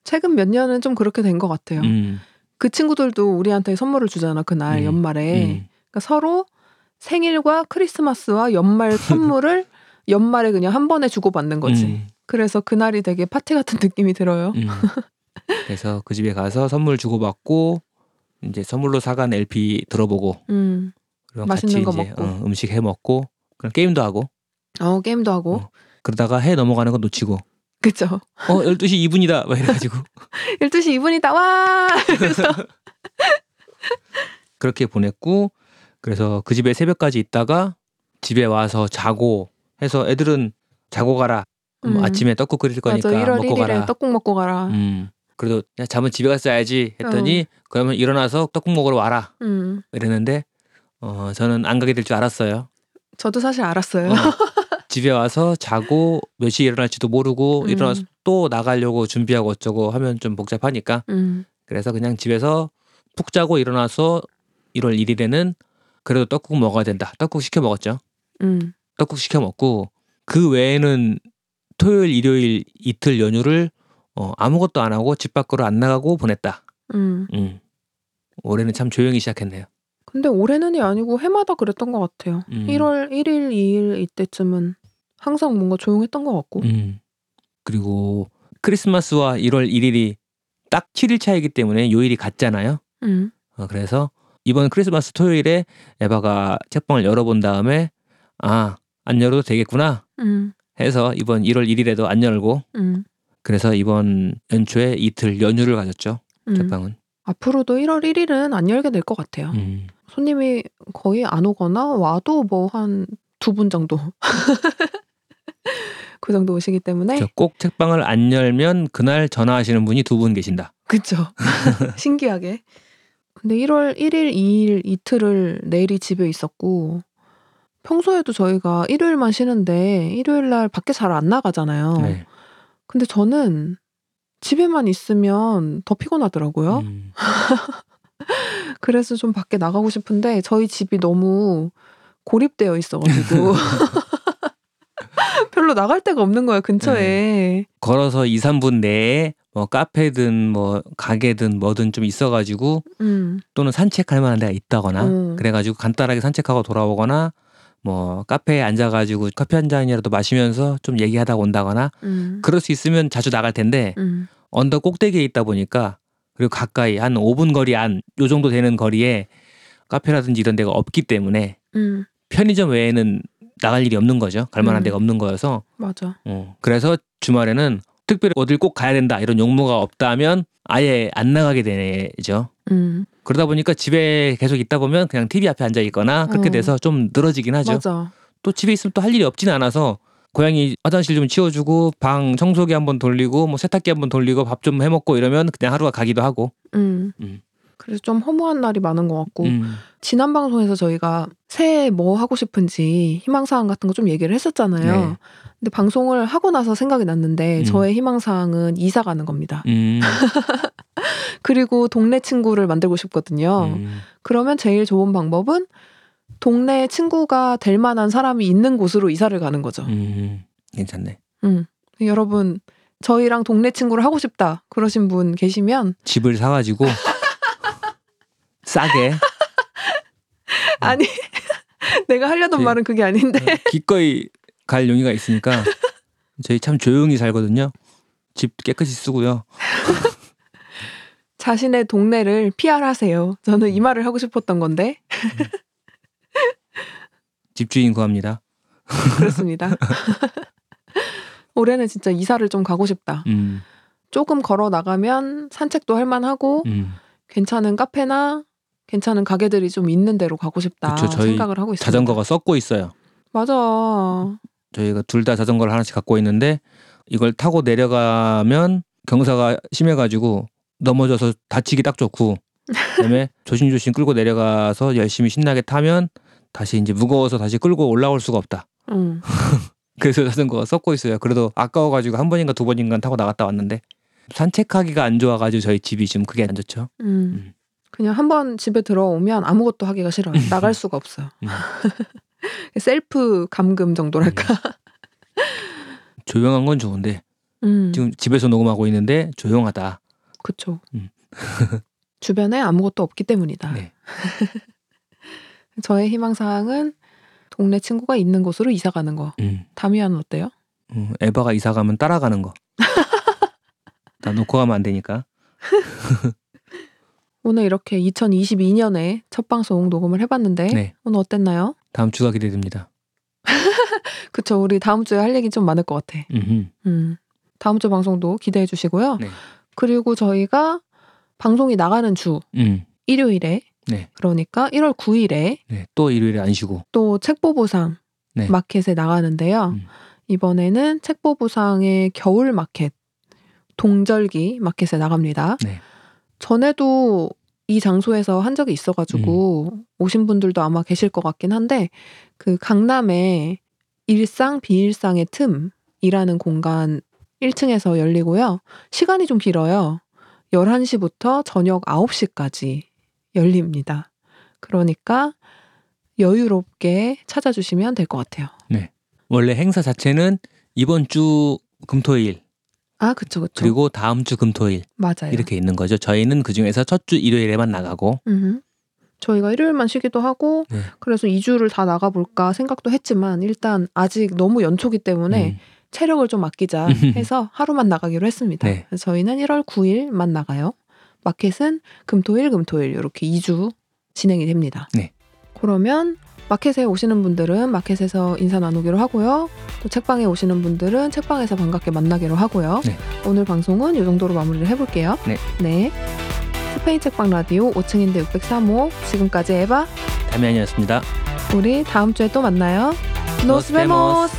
최근 몇 년은 좀 그렇게 된 것 같아요. 음, 그 친구들도 우리한테 선물을 주잖아 그날 음, 연말에. 음. 그러니까 서로 생일과 크리스마스와 연말 선물을 연말에 그냥 한 번에 주고받는 거지. 음, 그래서 그날이 되게 파티 같은 느낌이 들어요. 음. 그래서 그 집에 가서 선물 주고받고 이제 선물로 사간 LP 들어보고 음. 맛있는 거 먹고. 어, 음식 해 먹고 그럼 게임도 하고 어 게임도 하고. 어. 그러다가 해 넘어가는 거 놓치고 그쵸. 어 12시 2분이다 막 이래가지고 12시 2분이다 와. 그래서 그렇게 보냈고 그래서 그 집에 새벽까지 있다가 집에 와서 자고 해서 애들은 자고 가라 뭐 음. 아침에 떡국 끓일 거니까 맞아 1월 먹고 1일에 가라 떡국 먹고 가라. 음. 음 그래도 야, 잠은 집에 자야지 했더니 그러면 일어나서 떡국 먹으러 와라 음. 이랬는데 어 저는 안 가게 될 줄 알았어요 저도 사실 알았어요. 어, 집에 와서 자고 몇 시에 일어날지도 모르고 음. 일어나서 또 나가려고 준비하고 어쩌고 하면 좀 복잡하니까 음. 그래서 그냥 집에서 푹 자고 일어나서 1월 1일에는 그래도 떡국 먹어야 된다. 떡국 시켜 먹었죠. 음. 떡국 시켜 먹고 그 외에는 토요일, 일요일 이틀 연휴를 어, 아무것도 안 하고 집 밖으로 안 나가고 보냈다. 음. 음. 올해는 참 조용히 시작했네요. 근데 올해는이 아니고 해마다 그랬던 것 같아요. 음. 1월 1일, 2일 이때쯤은 항상 뭔가 조용했던 것 같고. 음. 그리고 크리스마스와 1월 1일이 딱 7일 차이기 때문에 요일이 같잖아요. 음. 어, 그래서 이번 크리스마스 토요일에 에바가 책방을 열어본 다음에 아, 안 열어도 되겠구나 음. 해서 이번 1월 1일에도 안 열고 음. 그래서 이번 연초에 이틀 연휴를 가졌죠. 음. 책방은. 앞으로도 1월 1일은 안 열게 될 것 같아요. 음. 손님이 거의 안 오거나 와도 뭐 한 두 분 정도. 그 정도 오시기 때문에 저꼭 책방을 안 열면 그날 전화하시는 분이 두 분 계신다. 그쵸. 신기하게. 근데 1월 1일, 2일 이틀을 내일이 집에 있었고 평소에도 저희가 일요일만 쉬는데 일요일 날 밖에 잘 안 나가잖아요. 네. 근데 저는 집에만 있으면 더 피곤하더라고요. 음. 그래서 좀 밖에 나가고 싶은데 저희 집이 너무 고립되어 있어가지고 별로 나갈 데가 없는 거예요 근처에. 걸어서 2, 3분 내에 뭐 카페든 뭐 가게든 뭐든 좀 있어가지고 음, 또는 산책할 만한 데가 있다거나 음. 그래가지고 간단하게 산책하고 돌아오거나 뭐 카페에 앉아가지고 커피 한 잔이라도 마시면서 좀 얘기하다 온다거나 음, 그럴 수 있으면 자주 나갈 텐데 음, 언덕 꼭대기에 있다 보니까 그리고 가까이 한 5분 거리 안 요 정도 되는 거리에 카페라든지 이런 데가 없기 때문에 음, 편의점 외에는 나갈 일이 없는 거죠. 갈 만한 음. 데가 없는 거여서 맞아. 어, 그래서 주말에는 특별히 어딜 꼭 가야 된다 이런 용무가 없다면 아예 안 나가게 되죠. 음, 그러다 보니까 집에 계속 있다 보면 그냥 TV 앞에 앉아 있거나 그렇게 어. 돼서 좀 늘어지긴 하죠. 맞아. 또 집에 있으면 또 할 일이 없진 않아서 고양이 화장실 좀 치워주고 방 청소기 한번 돌리고 뭐 세탁기 한번 돌리고 밥 좀 해먹고 이러면 그냥 하루가 가기도 하고. 음. 음. 그래서 좀 허무한 날이 많은 것 같고 음. 지난 방송에서 저희가 새해 뭐 하고 싶은지 희망사항 같은 거 좀 얘기를 했었잖아요. 네. 근데 방송을 하고 나서 생각이 났는데 음. 저의 희망사항은 이사 가는 겁니다. 음. 그리고 동네 친구를 만들고 싶거든요. 음. 그러면 제일 좋은 방법은 동네 친구가 될 만한 사람이 있는 곳으로 이사를 가는 거죠. 음, 괜찮네. 음. 여러분 저희랑 동네 친구를 하고 싶다 그러신 분 계시면 집을 사가지고 싸게 아니 내가 하려던 네. 말은 그게 아닌데 기꺼이 갈 용의가 있으니까 저희 참 조용히 살거든요. 집 깨끗이 쓰고요. 자신의 동네를 PR하세요. 저는 이 말을 하고 싶었던 건데 집주인 구합니다. 그렇습니다. 올해는 진짜 이사를 좀 가고 싶다. 음, 조금 걸어 나가면 산책도 할 만하고 음. 괜찮은 카페나 괜찮은 가게들이 좀 있는 데로 가고 싶다 그쵸, 생각을 하고 있습니다. 자전거가 썩고 있어요. 맞아. 저희가 둘 다 자전거를 하나씩 갖고 있는데 이걸 타고 내려가면 경사가 심해가지고 넘어져서 다치기 딱 좋고 그다음에 조심조심 끌고 내려가서 열심히 신나게 타면 다시 이제 무거워서 다시 끌고 올라올 수가 없다. 응. 그래서 자전거가 썩고 있어요. 그래도 아까워가지고 한 번인가 두 번인가 타고 나갔다 왔는데 산책하기가 안 좋아가지고 저희 집이 지금 그게 안 좋죠. 음. 음. 그냥 한 번 집에 들어오면 아무것도 하기가 싫어요. 나갈 수가 없어요. 음. 셀프 감금 정도랄까. 조용한 건 좋은데 음. 지금 집에서 녹음하고 있는데 조용하다. 그쵸. 음. 주변에 아무것도 없기 때문이다. 네. 저의 희망 사항은 동네 친구가 있는 곳으로 이사 가는 거. 음. 다미안은 어때요? 음, 에바가 이사 가면 따라가는 거. 나 놓고 가면 안 되니까. 오늘 이렇게 2022년에 첫 방송 녹음을 해봤는데 네. 오늘 어땠나요? 다음 주가 기대됩니다. 그쵸. 우리 다음 주에 할 얘기 좀 많을 것 같아. 음흠. 음. 다음 주 방송도 기대해 주시고요. 네. 그리고 저희가 방송이 나가는 주 음. 일요일에 네. 그러니까 1월 9일에 네. 또 일요일에 안 쉬고. 또 책보부상 네. 마켓에 나가는데요. 음. 이번에는 책보부상의 겨울 마켓 동절기 마켓에 나갑니다. 네. 전에도 이 장소에서 한 적이 있어가지고 음. 오신 분들도 아마 계실 것 같긴 한데 그 강남에 일상 비일상의 틈이라는 공간 1층에서 열리고요. 시간이 좀 길어요. 11시부터 저녁 9시까지 열립니다. 그러니까 여유롭게 찾아주시면 될 것 같아요. 원래 행사 자체는 이번 주 금토일 아, 그쵸, 그쵸. 그리고 다음 주 금토일 맞아요. 이렇게 있는 거죠. 저희는 그 중에서 첫 주 일요일에만 나가고. 음흠. 저희가 일요일만 쉬기도 하고 네. 그래서 2주를 다 나가볼까 생각도 했지만 일단 아직 너무 연초기 때문에 음. 체력을 좀 아끼자 해서 하루만 나가기로 했습니다. 네. 그래서 저희는 1월 9일만 나가요. 마켓은 금토일 금토일 이렇게 2주 진행이 됩니다. 네. 그러면 마켓에 오시는 분들은 마켓에서 인사 나누기로 하고요. 또 책방에 오시는 분들은 책방에서 반갑게 만나기로 하고요. 네. 오늘 방송은 이 정도로 마무리를 해볼게요. 네. 네. 스페인 책방 라디오 5층인데 603호 지금까지 에바 담양이었습니다. 우리 다음 주에 또 만나요. Nos nos vemos